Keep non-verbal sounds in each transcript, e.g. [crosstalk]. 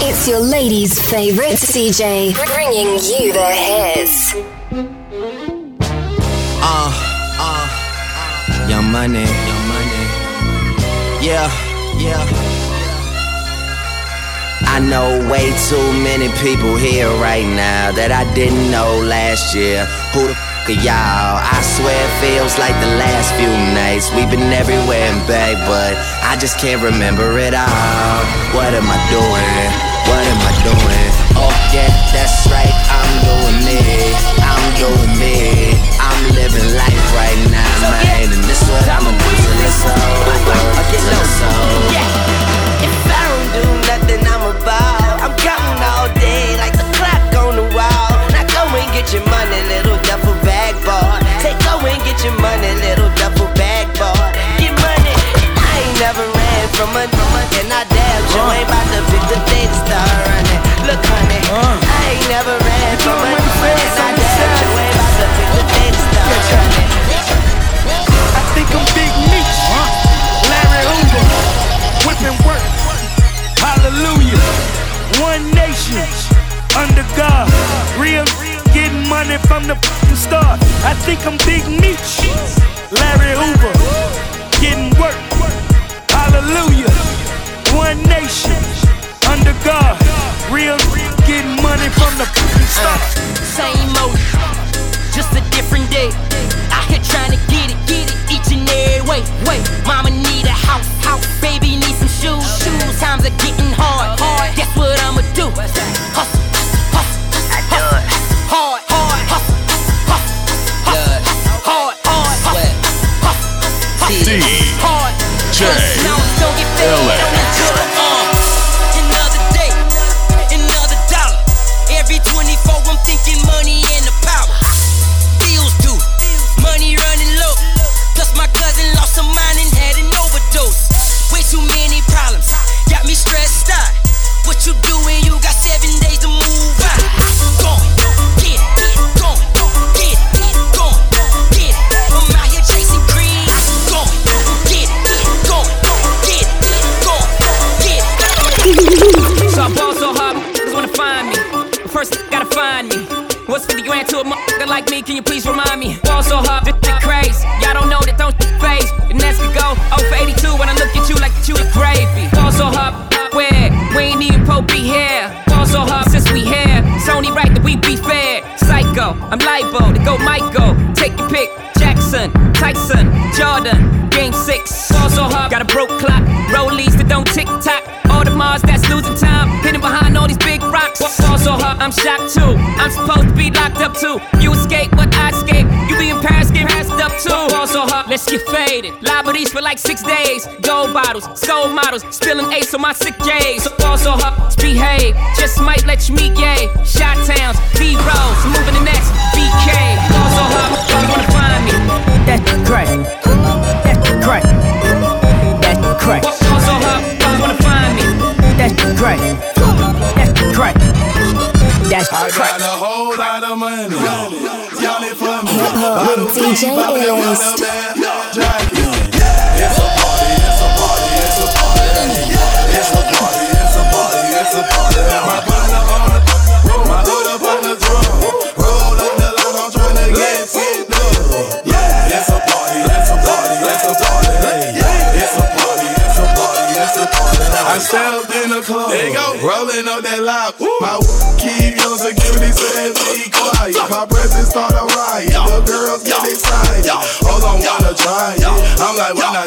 It's your lady's favorite CJ, bringing you the hits. Uh, uh, Young Money, Young Money. Yeah, yeah. I know way too many people here right now that I didn't know last year. Who the fuck are y'all? I swear it feels like the last few nights. We've been everywhere and back, but I just can't remember it all. What am I doing? What am I doing? Oh yeah, that's right, I'm doing me. I'm doing me. I'm living life right now, man, and this what I'ma do till it's over. Till it's over. If I don't do nothing, I'm a ball. I'm counting all day like the clock on the wall. Now go and get your money, little duffel bag boy. Say go and get your money, little duffel bag boy. Get money. I ain't never ran from a and I Uh. ain't about to pick the to start running. Look, honey, uh. I ain't never ran from a and I damn sure ain't about to pick the to start running. I think I'm Big Meech, Larry Hoover, whipping work. Hallelujah. One nation under God. Real getting money from the f***ing start. I think I'm Big Meech, Larry Hoover, getting work. Hallelujah. One nation under God. Real getting money from the f***ing start. Same old, just a different day. Out here trying to get it, get it each and every way. Wait, mama need a house, house. Baby need some shoes, shoes. Times are getting hard, hard. Guess what I'ma do? Hustle, hustle, I do it. Hard, hard, hustle, hustle, Blood, hard, hard, sweat, hustle, tears. hard. Liberties for like six days. Gold bottles, soul models, spilling ace on my sick days. So ball so hard, let's behave. Just might let you meet gay. Shot towns, B rolls, moving the next BK. Ball so hard, you wanna find me? That's crack. That's crack. That's crack. Ball so hard, you wanna find me? That's crack. That's crack. That's I crack. got a whole lot of money. Y'all it for me. Hip-hop with DJ Illest. It's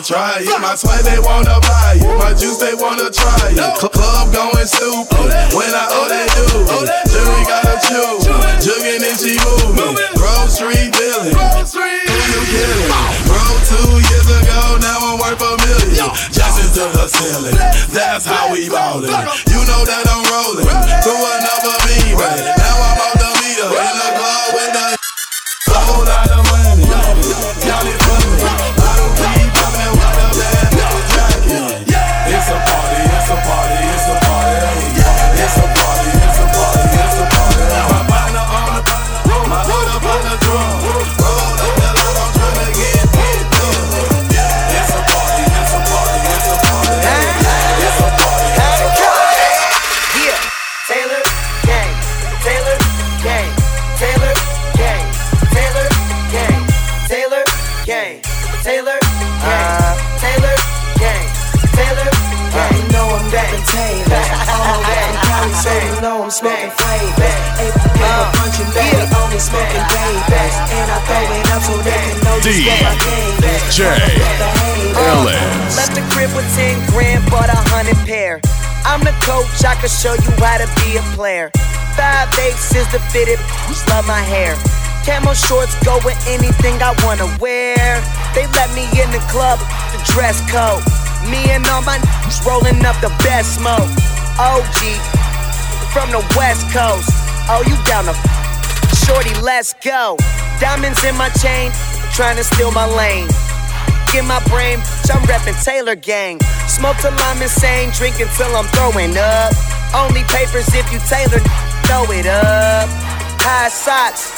try it? My sweat they wanna buy it. My juice they wanna try it. Club going stupid. When I owe they do. Jury gotta choose. Jugging and she moving. Street dealing. Who you killing? Bro, two years ago, now I'm worth a million. Justice to the ceiling. That's how we ballin'. You know that I'm rolling. To another beat, smoking flavors. April came a uh, punching bag, we only smoking babies. And I throw it up so they can know just what my game is. DJ Illest. Left the crib with 10 grand, bought a hundred pair. I'm the coach, I can show you how to be a player. Five eighths is the fitted, love my hair. Camo shorts go with anything I wanna wear. They let me in the club, the dress code. Me and all my niggas rolling up the best smoke. OG from the west coast. Oh, you down the shorty? Let's go. Diamonds in my chain, trying to steal my lane in my brain. I'm reppin' Taylor Gang. Smoke till I'm insane, drinking till I'm throwing up. Only papers if you Taylor, throw it up. High socks,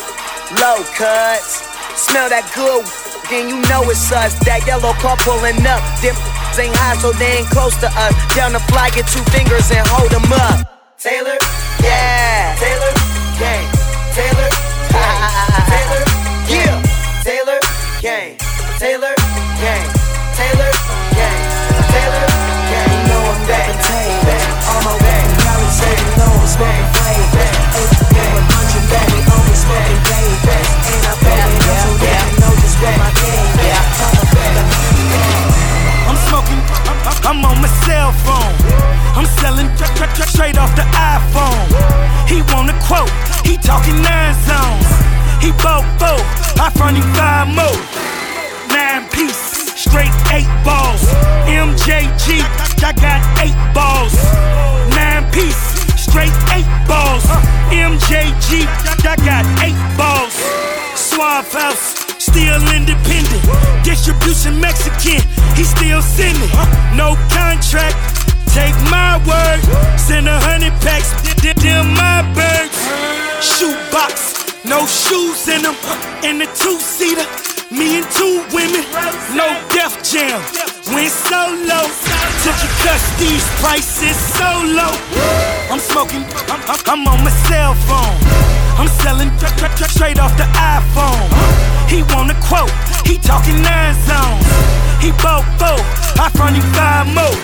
low cuts. Smell that good, then you know it's us. That yellow car pulling up. Them ain't high, so they ain't close to us. Down the fly, get two fingers and hold them up. Taylor, yeah. Taylor, gang. Taylor, [laughs] Taylor, yeah. Taylor, gang. Taylor, gang. Taylor, gang. Taylor, gang. You know I'm Taylor. All my way from Cali, you know I'm smoking flavors. April came a punching we only smoking. And I it up so they can know just what my game. I'm smoking, I'm, on my cell phone. I'm selling tr- tr- tr- straight off the iPhone. He want a quote, he talking nine zones. He bought four, I front five more. Nine piece, straight eight balls. MJG, I got eight balls. Nine piece, straight eight balls. MJG, I got eight balls. Suave House, still independent. Distribution Mexican, he still sending. No contract, take my word. Send a hundred packs, th- them my birds. Shoebox, no shoes in them. In the two seater, me and two women. No Def Jam, went solo. Took your these prices so low. I'm smoking, I'm, I'm on my cell phone. I'm selling tr- tr- tr- straight off the iPhone. He want a quote, he talking nine zones. He bought four, I front him five more.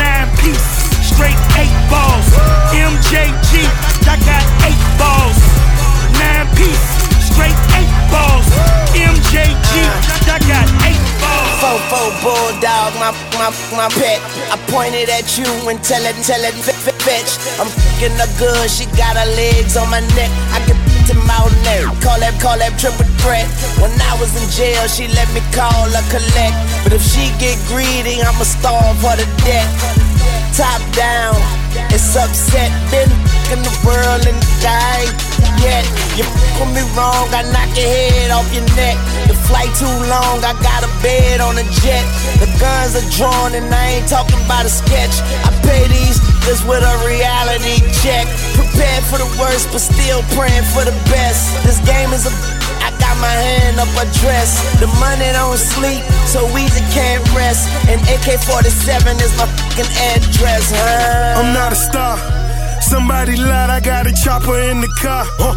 Nine piece, straight eight balls. MJG, I got eight balls. Nine piece, straight eight balls. MJG, I got eight balls. Fofo bulldog, my my my pet. I pointed at you and tell it, tell it, fetch. I'm fucking her good, she got her legs on my neck. I can to mouth there. Call that, call that triple threat. When I was in jail, she let me call her collect. But if she get greedy, I'ma starve her to death. Top down, it's upset. Been in the world and die yet. You with me wrong, I knock your head off your neck. The flight too long, I got a bed on a jet. The guns are drawn and I ain't talking about a sketch. I pay these just with a reality check. Prepared for the worst, but still praying for the best. This game is a I got my hand up a dress. The money don't sleep, so Weezy can't rest. And AK-47 is my fucking address, huh? I'm not a star. Somebody lied, I got a chopper in the car. Huh.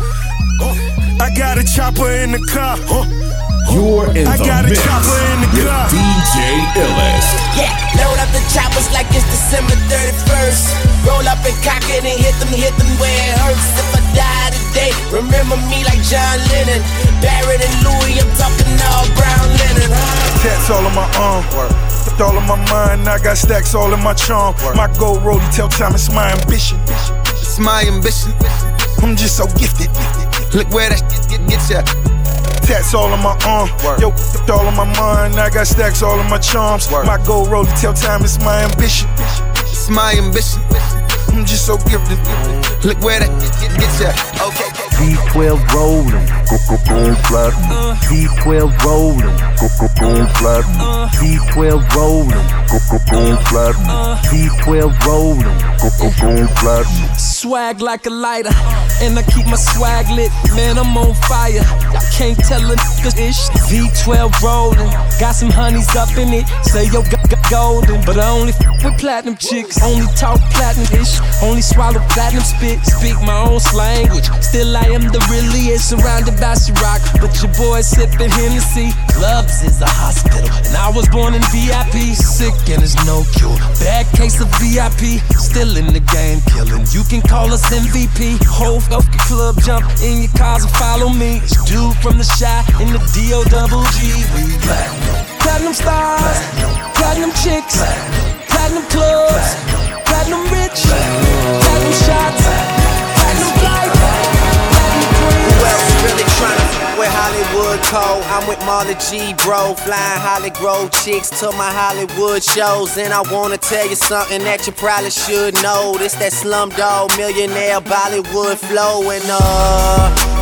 I got a chopper in the car. Huh. You're in I the got a mix chopper in the with car. DJ Illest. Yeah, load up the choppers like it's December 31st. Roll up and cock it and hit them, hit them where it hurts. If I die today, remember me like John Lennon. Barrett and Louis, I'm talking all brown linen, huh? Tats all on my arm. work. All in my mind, I got stacks all in my charm. My gold rollie tell time it's my ambition. It's my ambition. I'm just so gifted. Look where that shit get, get ya. Tats all on my arm. Yo, all in my mind, I got stacks all on my charms. My gold rollie tell time it's my ambition. It's my ambition. I'm just so gifted. Look where that shit get, get ya. Okay. V12 rolling, go go gold platinum. V12 rolling, go go gold platinum. V12 rolling, go go gold platinum. V12 rolling, go go gold platinum. Swag like a lighter, and I keep my swag lit. Man, I'm on fire. Can't tell a nigga ish. V12 rolling, got some honeys up in it. Say yo, got g- golden, but I only f with platinum chicks. Only talk platinum ish. Only swallow platinum spit. Speak my own language. Still, I am the realest. Surrounded by Ciroc, but your boy sipping Hennessy. Clubs is a hospital, and I was born in VIP. Sick and there's no cure. Bad case of VIP, still in the game killing. You can call us MVP. Whole fucking club jump in your cars and follow me. It's dude from the shy in the D O double G. We platinum stars, platinum chicks, platinum clubs, platinum rich, platinum shots, Cole? I'm with Marla G, bro. Flying Hollywood chicks to my Hollywood shows. And I wanna tell you something that you probably should know. This that slumdog millionaire Bollywood flow. And uh,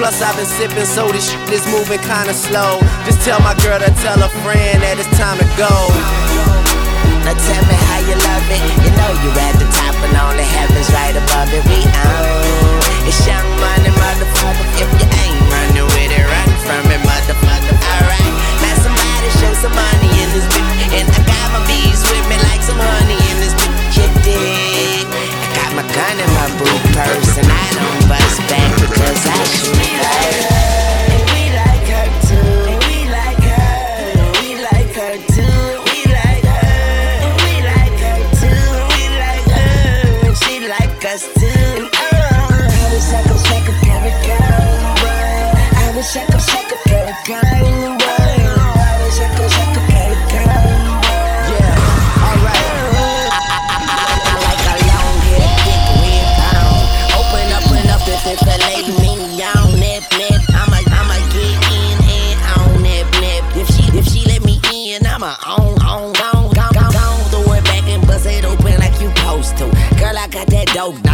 Plus, I've been sipping, so this shit is moving kinda slow. Just tell my girl to tell a friend that it's time to go. Now tell me how you love it. You know you at the top and only heaven's right above it. We own. It's young money, motherfucker. If you ain't running with it, run from it, motherfucker. Alright. Now somebody show some money in this bitch. And I got my bees with me like some honey in this bitch. My gun in my boot purse and I don't bust back because I shoot first.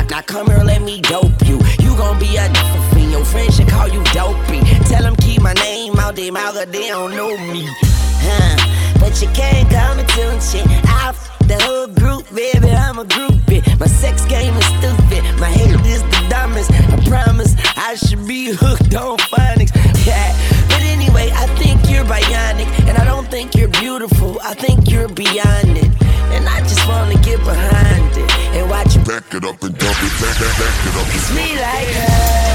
Dope. Knock, come here, let me dope you. You gon' be a fiend. Your friends should call you dopey. Tell them keep my name out their mouth, 'cause they don't know me. Huh. But you can't come and tune shit. I f- the whole group, baby, I'm a groupie. My sex game is stupid. My head is the dumbest. I promise I should be hooked on phonics. Yeah. But anyway, I think you're bionic. And I don't think you're beautiful. I think you're beyond it. And I just wanna get behind it. And watch you Back it up and dump it, back, back, back it up. Cause we like her,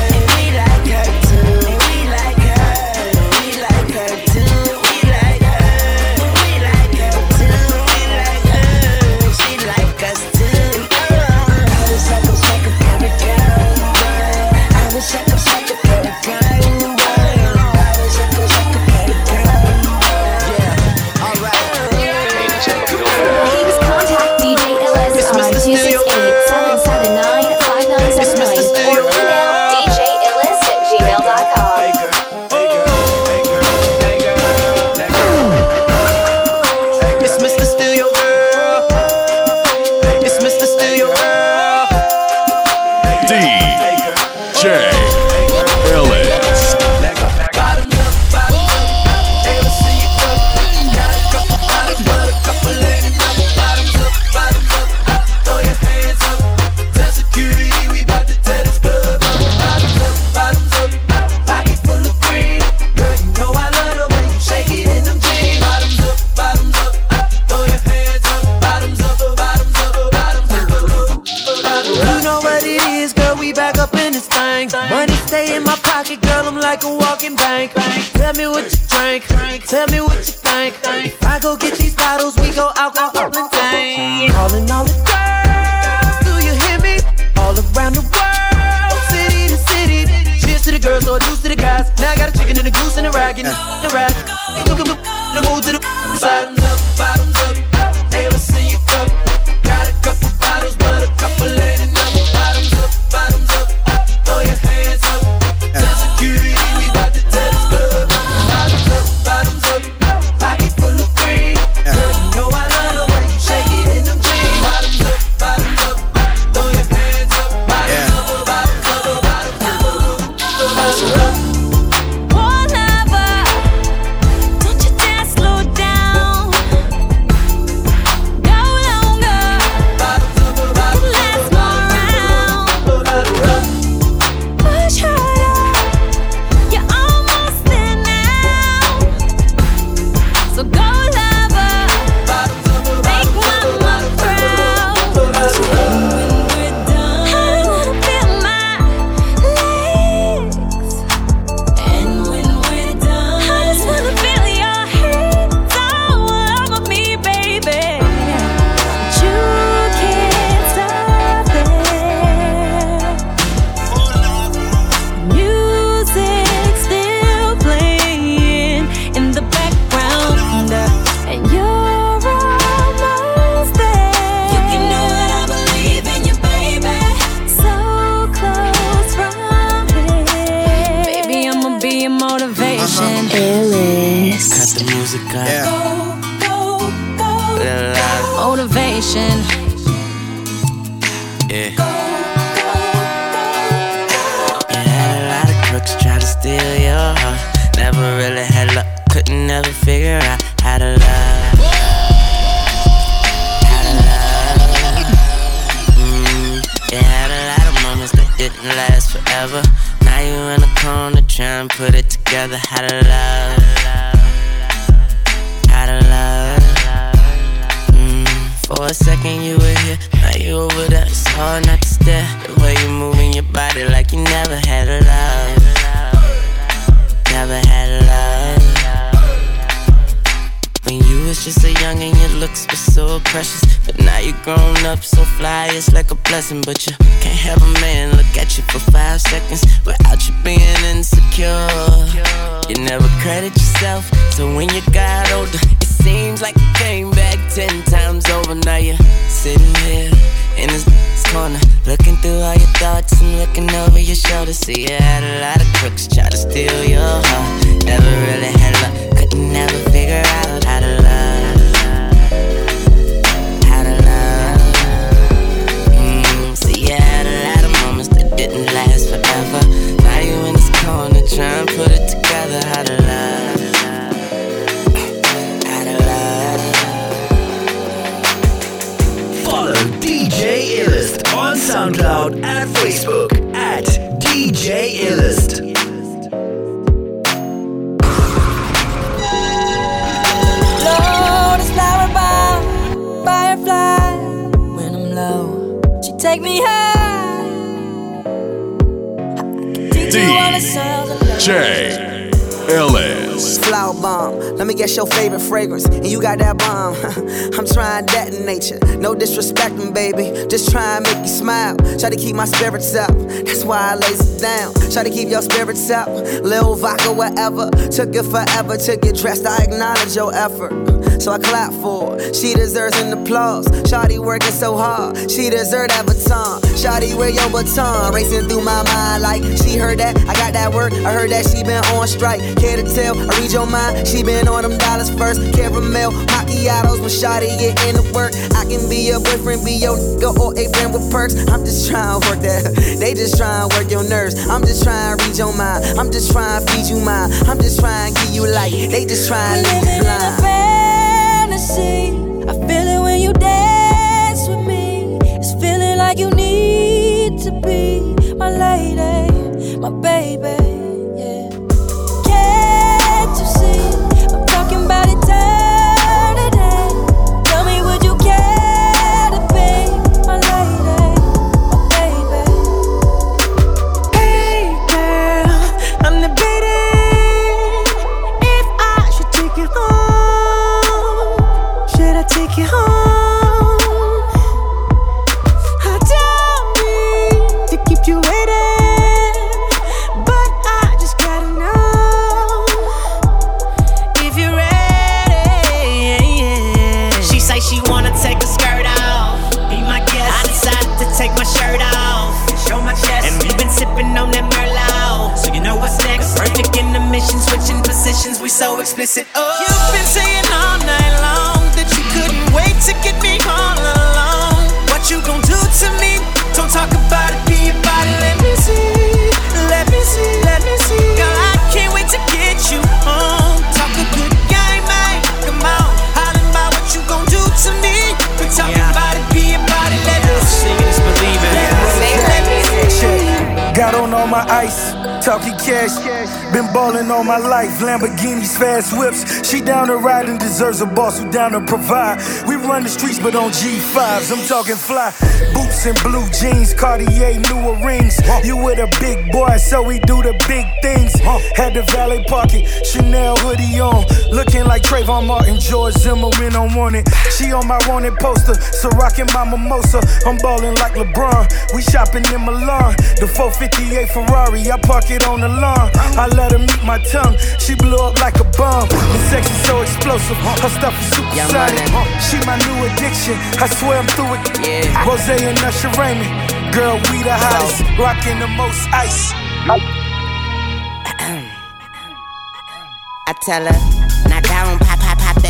were precious. But now you're grown up so fly, it's like a blessing. But you can't have a man look at you for five seconds without you being insecure. You never credit yourself, so when you got older, it seems like you came back ten times over. Now you're sitting here in this corner, looking through all your thoughts and looking over your shoulder. See, you had a lot of crooks try to steal your heart. Never really had luck, couldn't never figure out SoundCloud and Facebook at DJ Illest. Lord, it's flower by firefly. When I'm low, she take me high. Teach you all the sounds of love. DJ Flower bomb. Let me guess your favorite fragrance. And you got that bomb. [laughs] I'm trying that in nature. No disrespecting, baby. Just try and make you smile. Try to keep my spirits up. That's why I lays down. Try to keep your spirits up. Lil vodka, whatever. Took it forever to get dressed. I acknowledge your effort. So I clap for her. She deserves an applause. Shawty working so hard. She deserves that baton. Shawty, wear your baton. Racing through my mind like she heard that. I got that work. I heard that she been on strike. Care to tell? I read your mind. She been on them dollars first. Caramel macchiatos when Shawty get into work. I can be your boyfriend, be your nigga, or a friend with perks. I'm just trying to work that. [laughs] They just trying to work your nerves. I'm just trying to read your mind. I'm just trying to feed you mine. I'm just trying to give you light. They just trying to you blind. Fantasy. I feel it when you dance with me. It's feeling like you need to be my lady, my baby. Explicit. Oh. You've been saying all night long that you couldn't wait to get me all alone. What you gon' do to me? Don't talk about it, be about it. Let me see, let me see, let me see. Girl, I can't wait to get you home. Talk a good game, man. Come on, hollering about what you gon' do to me. We talking about it, be about it. Let me see. Singing is believing. Let me see. Got on all my ice, talking cash, cash. Been ballin' all my life, Lamborghinis, fast whips. She down to ride and deserves a boss who down to provide. Run the streets, but on G5s, I'm talking fly. Boots and blue jeans, Cartier, newer rings. You with a big boy, so we do the big things. Had the valet pocket, Chanel hoodie on. Looking like Trayvon Martin, George Zimmerman on wanted. She on my wanted poster, so rocking my mimosa. I'm ballin' like LeBron. We shopping in Milan. The 458 Ferrari, I park it on the lawn. I let her meet my tongue. She blew up like a bomb. The sex is so explosive. Her stuff is supersonic. She my new addiction. I swear I'm through it. Rose and Usher Raymond. Girl, we the hottest. Rockin' the most ice. [clears throat] I tell her,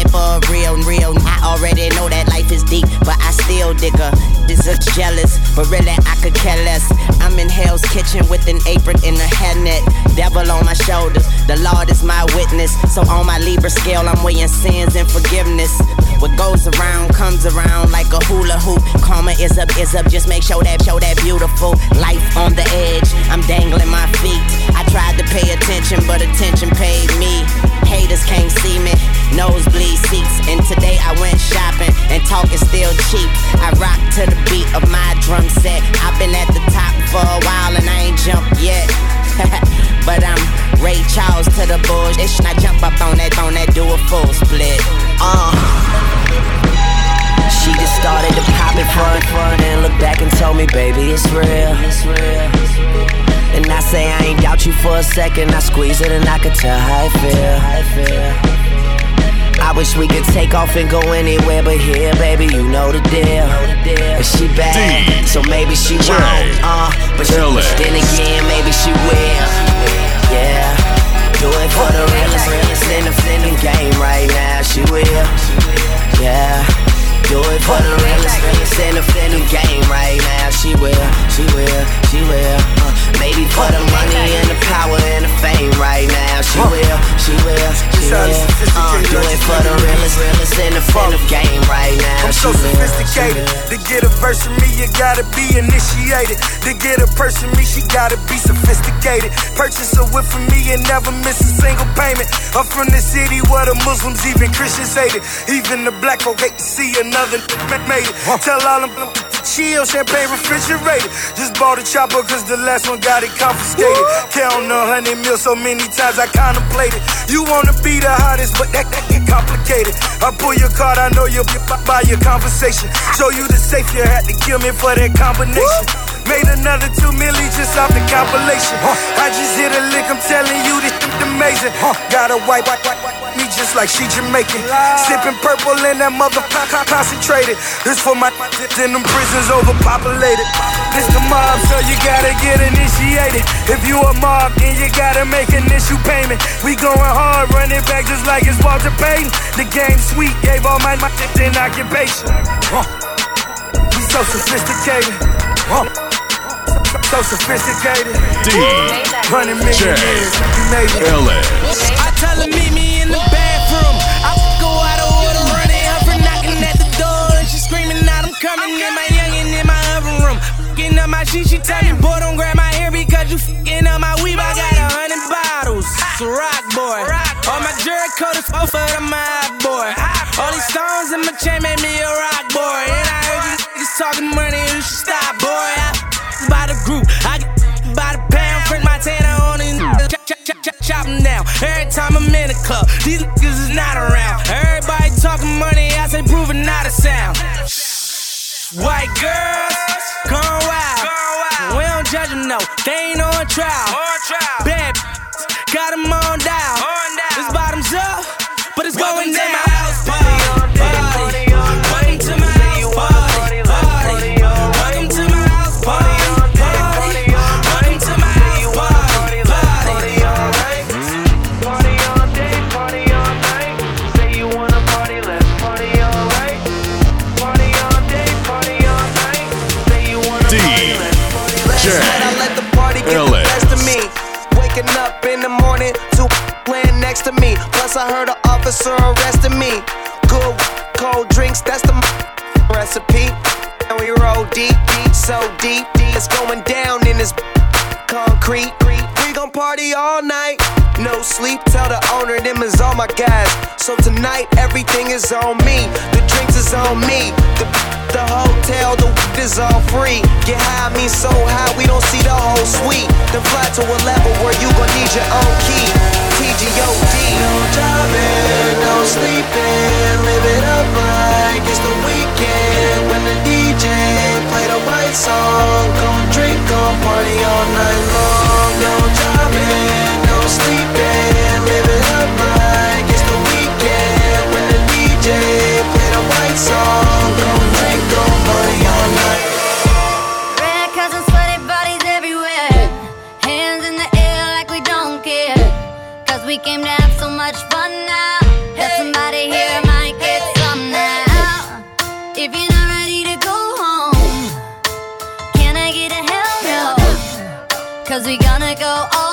for real, real. I already know that life is deep, but I still dig her. Is jealous, but really I could care less. I'm in Hell's Kitchen with an apron and a headnet. Devil on my shoulders, the Lord is my witness. So on my Libra scale, I'm weighing sins and forgiveness. What goes around comes around like a hula hoop. Karma is up, is up. Just make sure that show that beautiful life on the edge. I'm dangling my feet. I tried to pay attention, but attention paid me. Haters can't see me. Nosebleed seats. And today I went shopping, and talk is still cheap. I rock to the beat of my drum set. I've been at the top for a while and I ain't jumped yet. [laughs] but I'm Ray Charles to the bullshit. I jump up on that, on that, do a full split. Uh. She just started to pop it front, front, and look back and told me, baby, it's real. It's real. And I say I ain't doubt you for a second. I squeeze it and I could tell how I feel. How I feel. I wish we could take off and go anywhere but here, baby. You know the deal. And she bad, so maybe she won't. Uh, but she, then again, maybe she will. Yeah, do it for the realest, realest in the, in the game right now. She will. Yeah. Do it for the realest, realest in the, in the game right now. She will, she will, she will. For the money and the power and the fame right now. She will, she will, she will. Uh, do it for the realest, realest in the, in the game right now. I'm so sophisticated. To get a verse from me, you gotta be initiated. To get a person me, she gotta be sophisticated. Purchase a whip from me and never miss a single payment. I'm from the city where the Muslims, even Christians hate it. Even the black folk hate to see another made it. Tell all them chill, champagne refrigerated. Just bought a chopper cause the last one got it confiscated. Count a hundred mil so many times I contemplated. You wanna be the hottest, but that, that get complicated. I pull your card, I know you'll be by your conversation. Show you the safe, you had to kill me for that combination. Made another two milli just off the compilation. I just hit a lick, I'm telling you this amazing. Got a white, white, white, white, white me just like she Jamaican. Sipping purple in that motherfucker concentrated. This for my in them prisons overpopulated. This the mob, so you gotta get initiated. If you a mob, then you gotta make an issue payment. We going hard, running back just like it's Walter Payton. The game sweet, gave all my my in occupation. Huh. We so sophisticated. Huh. So sophisticated. Hundred million years. You made it. I tell her meet me in the bathroom. I go out of order, running up and knocking at the door, and she screaming out, I'm coming in my youngin' in my oven room. Fucking up my shit, she tell me, boy, don't grab my hair because you fucking up my weave. I got a hundred bottles. It's a rock boy. All my jerk coat is of the my boy. All these stones in my chain made me a rock boy. Every time I'm in the club, these niggas is not around. Everybody talking money, I say proving not a sound. White girls, gone wild. We don't judge them, no. They ain't on trial. Bad got them on down. It's bottoms up, but it's going down. To me. Plus, I heard an officer arresting me. Good cold drinks, that's the recipe. And we roll deep, deep, so deep, deep. It's going down in this concrete. We gon' party all night. No sleep, tell the owner them is all my guys. So tonight everything is on me. The drinks is on me. The, the hotel, the weed is all free. Get high, me so high we don't see the whole suite. Then fly to a level where you gon' need your own key. TGOD. No driving, no sleeping. Live it up like it's the weekend. When the DJ play the right song, gon' drink, gon' party all night long. No driving, no sleeping. Live it up like it's the weekend. When the DJ play the right song, gon' drink, gon' party all night. Red cousins, sweaty bodies everywhere. Hands in the air like we don't care we came to have so much fun now. That somebody here might get some now. If you're not ready to go home, can I get a hell no? Cause we gonna go all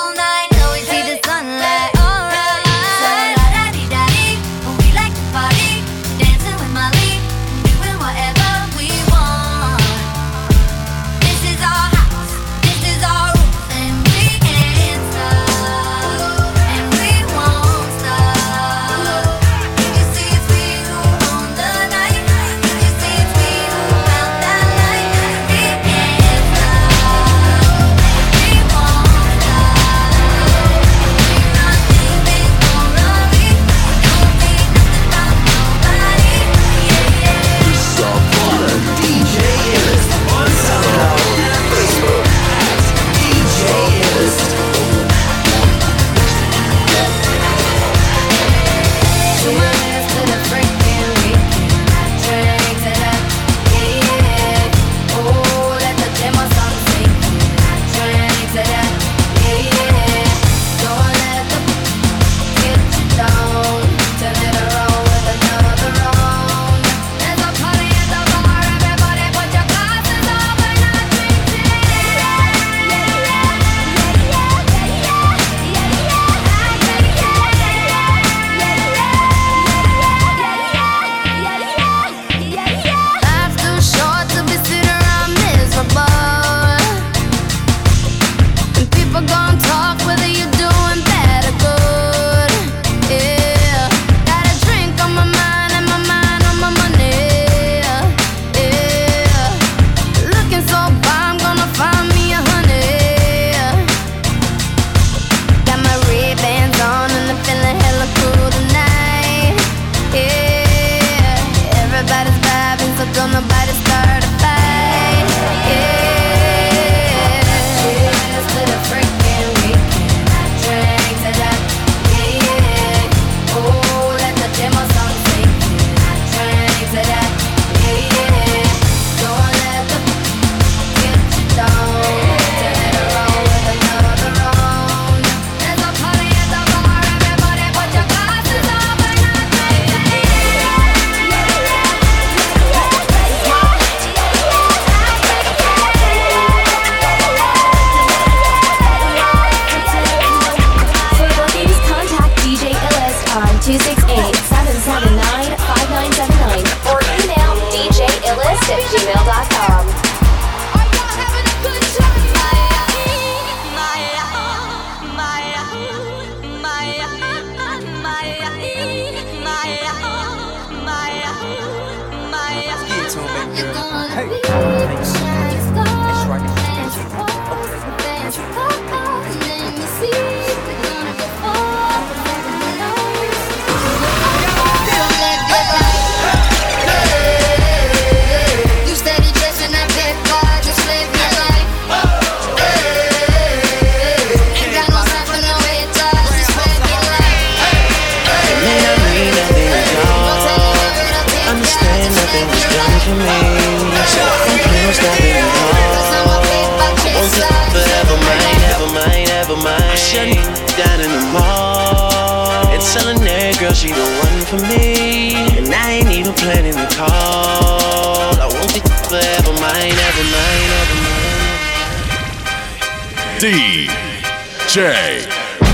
DJ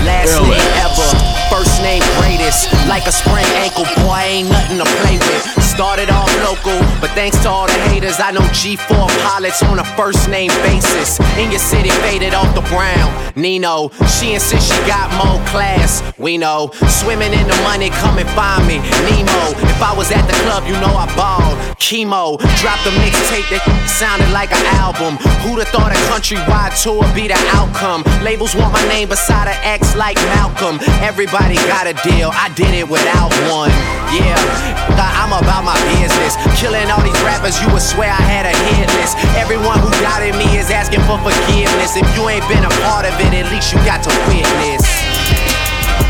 Last Illest. name ever, first name greatest. Like a sprained ankle, boy, ain't nothing to play with. Started off local, but thanks to all the haters, I know G4 pilots on a first name basis. In your city, faded off the brown. Nino, she insists she got more class. We know, swimming in the money, come and find me. Nemo, if I was at the club, you know I balled. Chemo, dropped a mixtape that sounded like an album. Who'd have thought a countrywide tour be the outcome? Labels want my name beside an X like Malcolm. Everybody got a deal, I did it without one. Yeah, I'm about my business. Killing all these rappers, you would swear I had a hit list. Everyone who doubted me is asking for forgiveness. If you ain't been a part of it, at least you got to witness.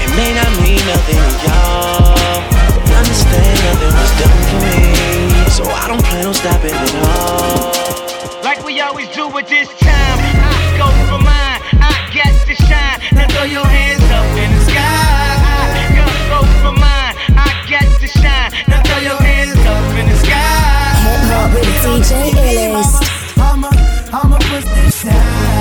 It may not mean nothing to y'all, but understand nothing was done for me. So I don't plan on stopping at all. Like we always do at this time. I go for mine. I got to shine. Now throw your hands up in the sky. I go for mine. I got to shine. Now throw your With DJ Illest. I'ma, I'ma put this down.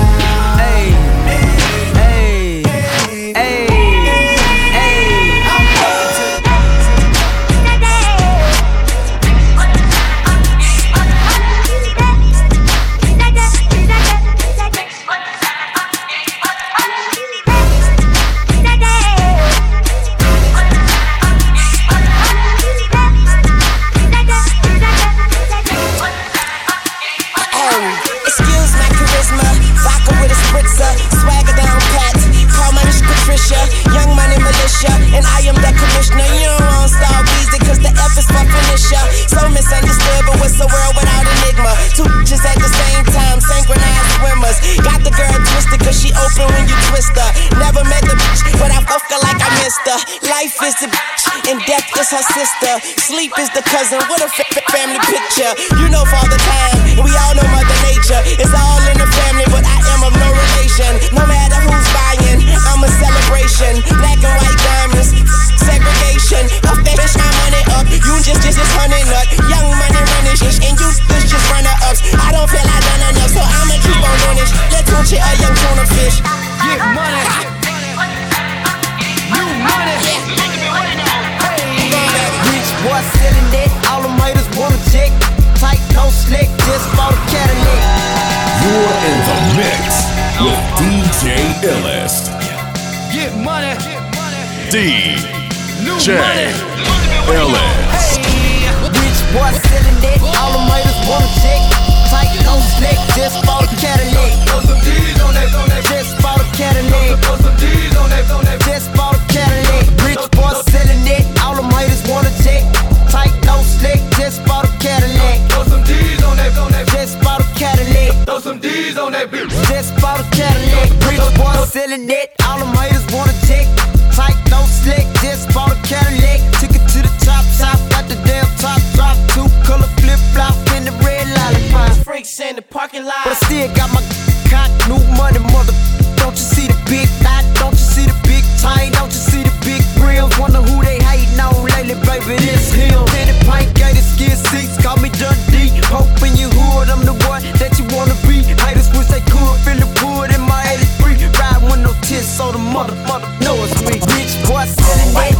Life is the bitch, and death is her sister. Sleep is the cousin. What a family picture. You know Father Time, and we all know Mother Nature. It's all in the family, but I am of no relation. No matter who's buying, I'm a celebration. DJ Illest. Get money. DJ Illest. Rich boy selling it, all the haters wanna check. Tight, no slick, just bought a Cadillac. Put some D's on that. On that. Just bought a Cadillac. Put some D's on that. On that. Just some D's on that bitch. Just bought a Cadillac. Rich boy selling it. All them haters wanna check. Tight, no slick. Just bought a Cadillac. Took it to the top top. Got the damn top drop. Two color flip flop in the red lollipop. Freaks in the parking lot. But I still got my cock. New money, mother. Don't you see the big dot? Don't you see the big chain? Don't you see the big grills? Wonder who they hating on lately, baby. This him. Tenny pint gated skin seats. Call me Dundee. Hoping you hood. I'm the one that mother, mother know it's me. Rich boy selling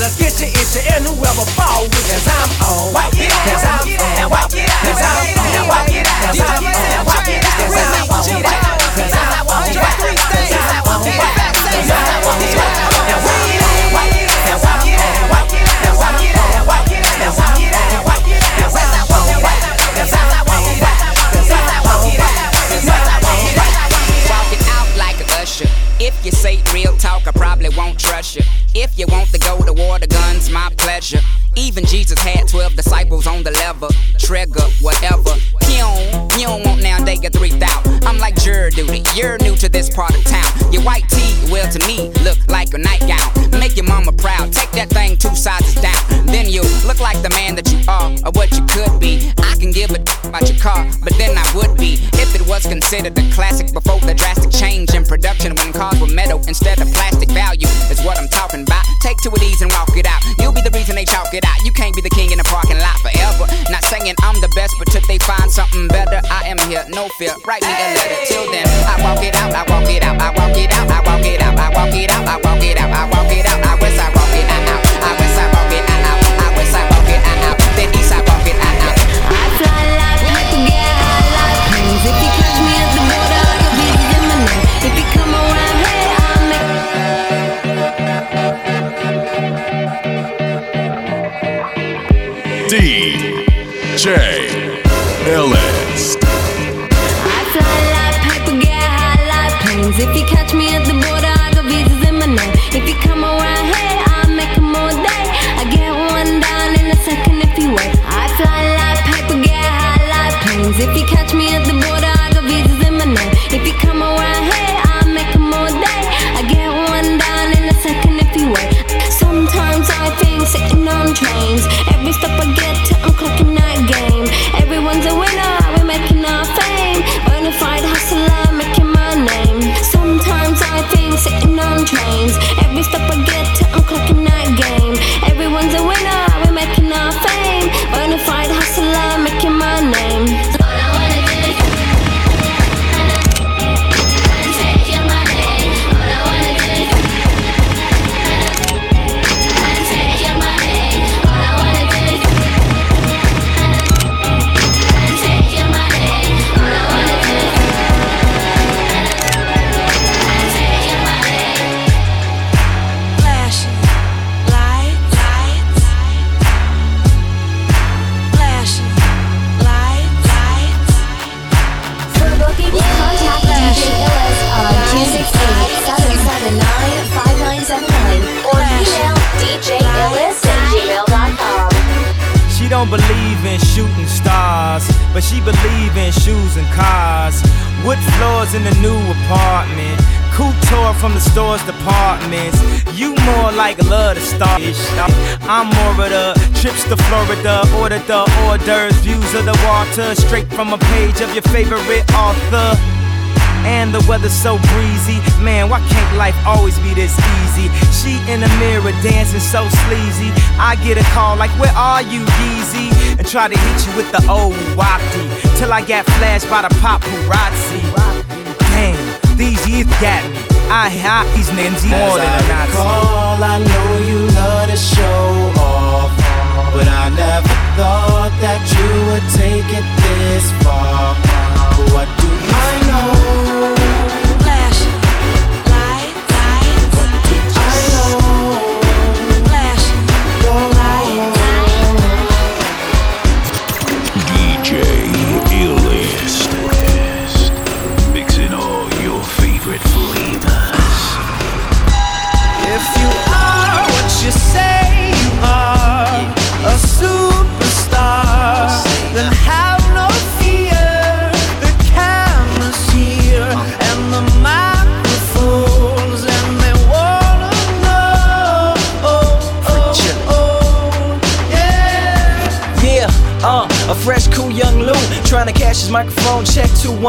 killers get your issue and whoever fall with us, talk, I probably won't trust you. If you want to go to war, the gun's my pleasure. Even Jesus had 12 disciples on the lever, trigger, whatever. Don't, you don't want now, they get 3,000. I'm like jury duty, you're new to this part of town. Your white tee, well, to me, look like a nightgown. Make your mama proud, take that thing two sizes down. Then you look like the man that you are, or what you could be. I can give a about your car, but then I would be if it was considered a classic before the drastic change in production when cars were metal instead of plastic. Value is what I'm talking about. Take two of these and walk it out. You'll be the reason they chalk it out. You can't be the king in the parking lot forever. Not saying I'm the best, but till they find something better, I am here. No fear. Write me a letter. Till then, I walk it out. I walk it out. I walk it out. I walk it out. I walk it out. I walk it out. I walk it out. I I walk it out. From a page of your favorite author. And the weather's so breezy. Man, why can't life always be this easy? She in the mirror dancing so sleazy. I get a call like, Where are you, Yeezy? And try to hit you with the old wapty. Till I got flashed by the paparazzi. Damn, these years got me. I hate these names more than a Nazi. Recall, I know you love to show off, but I never thought that you would take it this far. What do I know?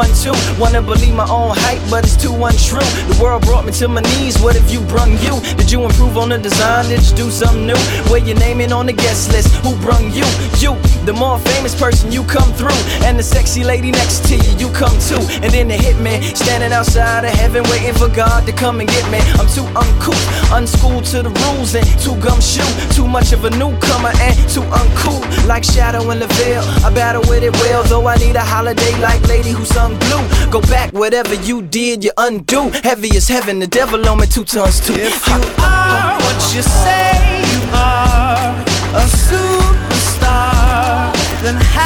Check 212. Wanna believe my own hype, but it's too untrue. The world brought me to my knees. What if you brung you? Did you improve on the design? Did you do something new? Where your name in on the guest list? Who brung you? You, the more famous person, you come through. And the sexy lady next to you, you come too. And then the hitman standing outside of heaven, waiting for God to come and get me. I'm too uncouth, unschooled to the rules, and too gumshoe. Too much of a newcomer and too uncool. Like shadow in the veil, I battle with it well. Though I need a holiday like lady who sung blue. Go back, whatever you did, you undo. Heavy as heaven, the devil on me two tons too. If you are what you say you are, a superstar, then have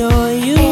adore you.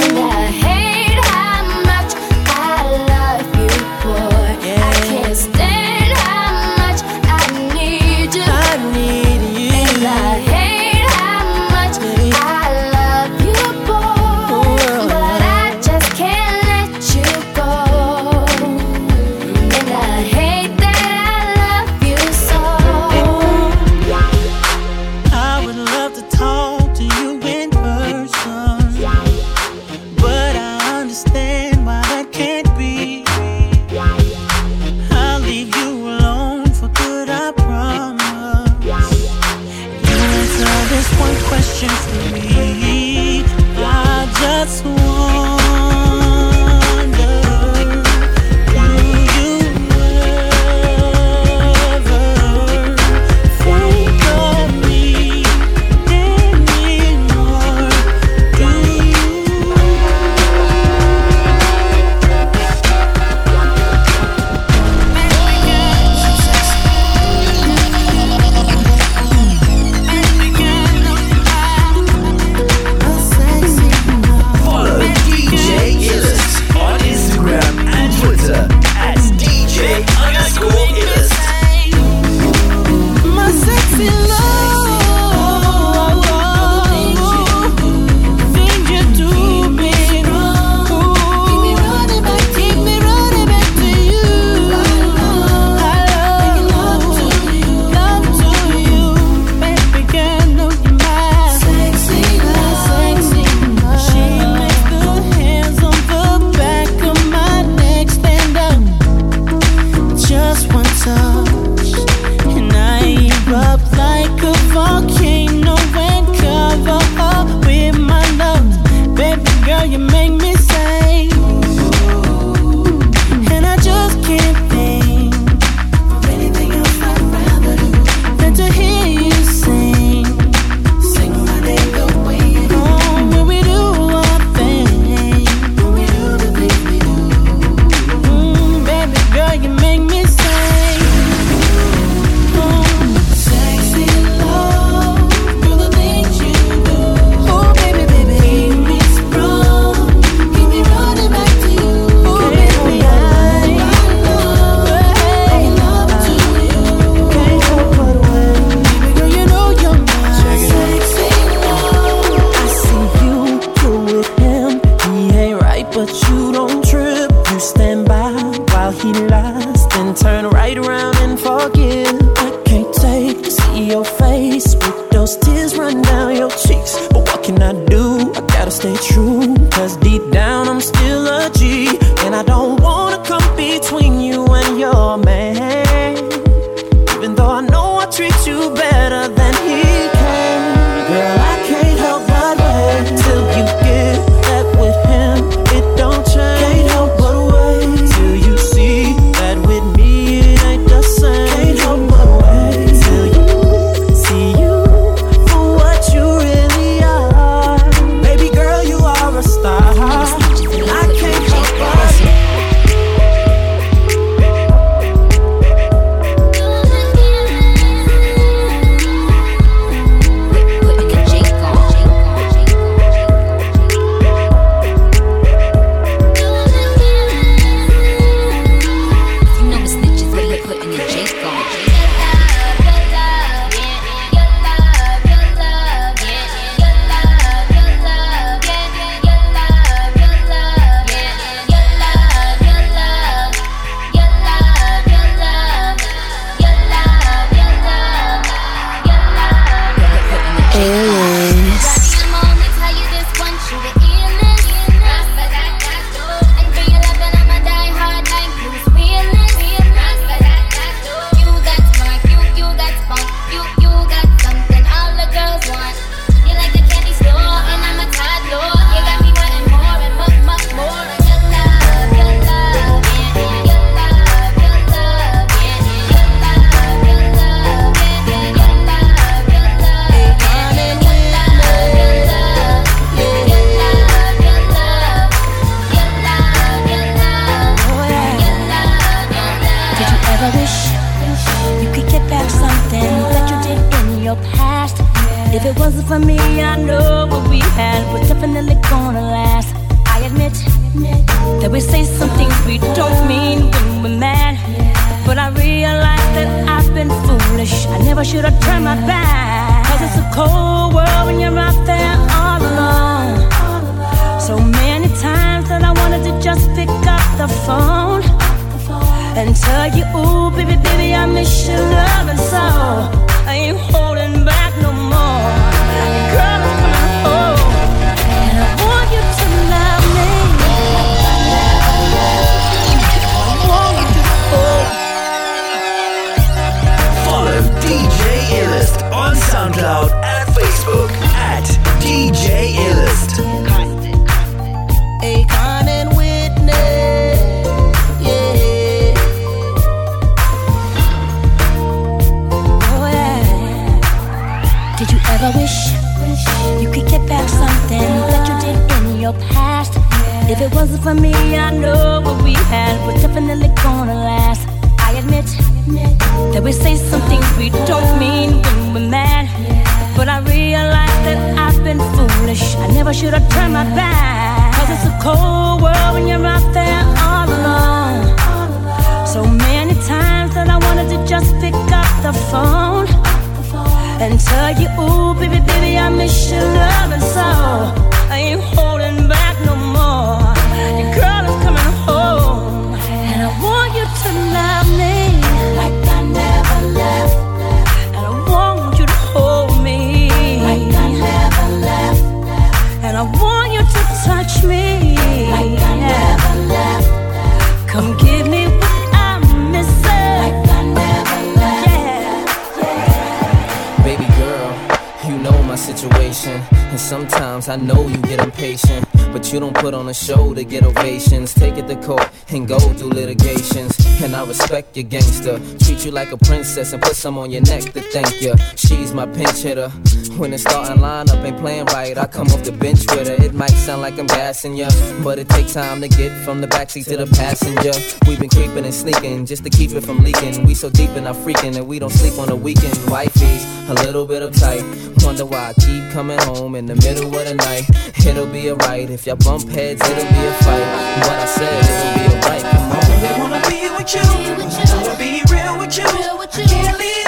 Respect your gangster. Treat you like a princess and put some on your neck to thank you. She's my pinch hitter. When the starting lineup ain't playing right, I come off the bench with her. It might sound like I'm gassing ya, but it takes time to get from the backseat to the passenger. We've been creeping and sneaking just to keep it from leaking. We so deep in our freaking that we don't sleep on the weekend. Wifey's a little bit uptight. Wonder why I keep coming home in the middle of the night. It'll be alright if y'all bump heads, it'll be a fight. What I said, it'll be alright really wanna be with you. I wanna be real with you. I can't leave.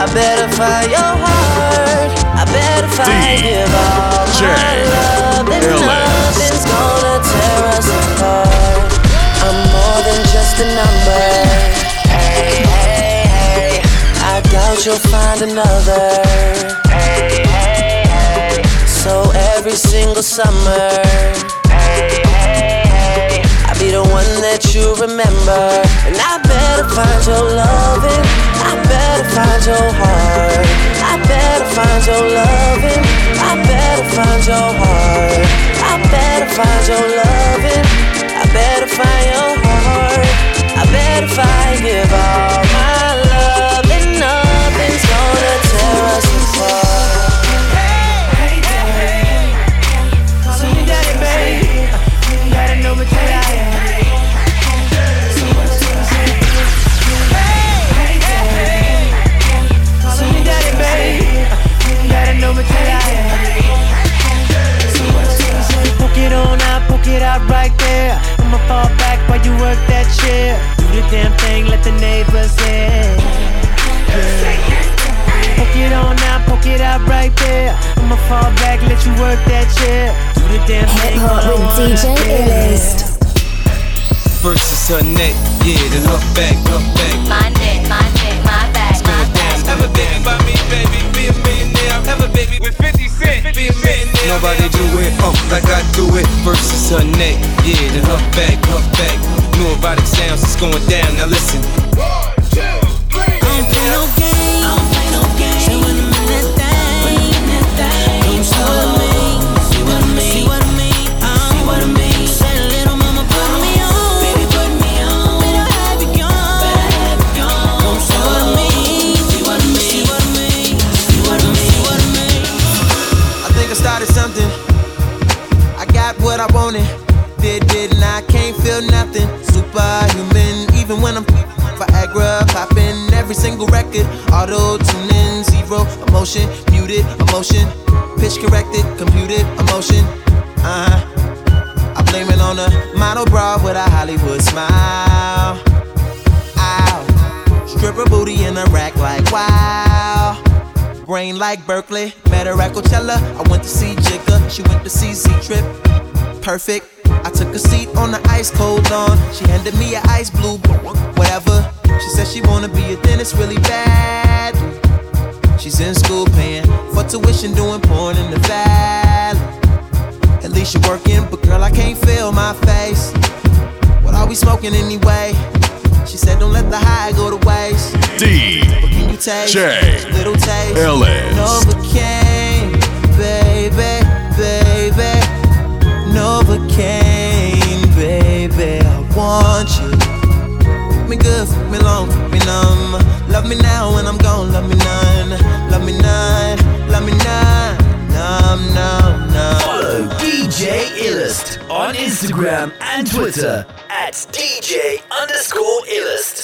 I better find your heart. I better find give all my love. And nothing's gonna tear us apart. I'm more than just a number. Hey, hey, hey. I doubt you'll find another. Hey, hey, hey. So every single summer. Hey, hey, hey. I'll be the one that you remember. And I better find your loving. I better find your heart. I better find your loving. I better find your heart. I better find your loving. I better find your heart. I better find give all fall back while you work that chair. Do the damn thing, let the neighbors hear. Poke it on out, poke it out right there. I'ma fall back, let you work that chair. Do the damn thing. Hip hop while I with DJ wanna hear. Illest. First is her neck, yeah, then her back, her back. My neck, my neck, my back, my back. Have a baby by me, baby, be a millionaire. Have a baby with 50 Nobody do it, oh, like I do it. Is her neck, yeah, then her back, her back. New erotic sounds, it's going down, now listen. Zero emotion, muted emotion. Pitch corrected, computed emotion. Uh huh. I blame it on a model bra with a Hollywood smile. Ow. Stripper booty in a rack like wow. Brain like Berkeley, met her at Coachella. I went to see Jigga, she went to see Z Trip. Perfect. I took a seat on the ice cold lawn. She handed me an ice blue, whatever. She said she wanna be a dentist really for tuition, doing porn in the valley. At least you're working, but girl, I can't feel my face. What are we smoking anyway? She said, don't let the high go to waste. But can you taste DJ little taste? Illest. Novocaine, baby, baby. Novocaine, baby. I want you. Me good, me long, me numb. Love me now when I'm gone, love me DJ Illest on Instagram and Twitter at DJ underscore Illest.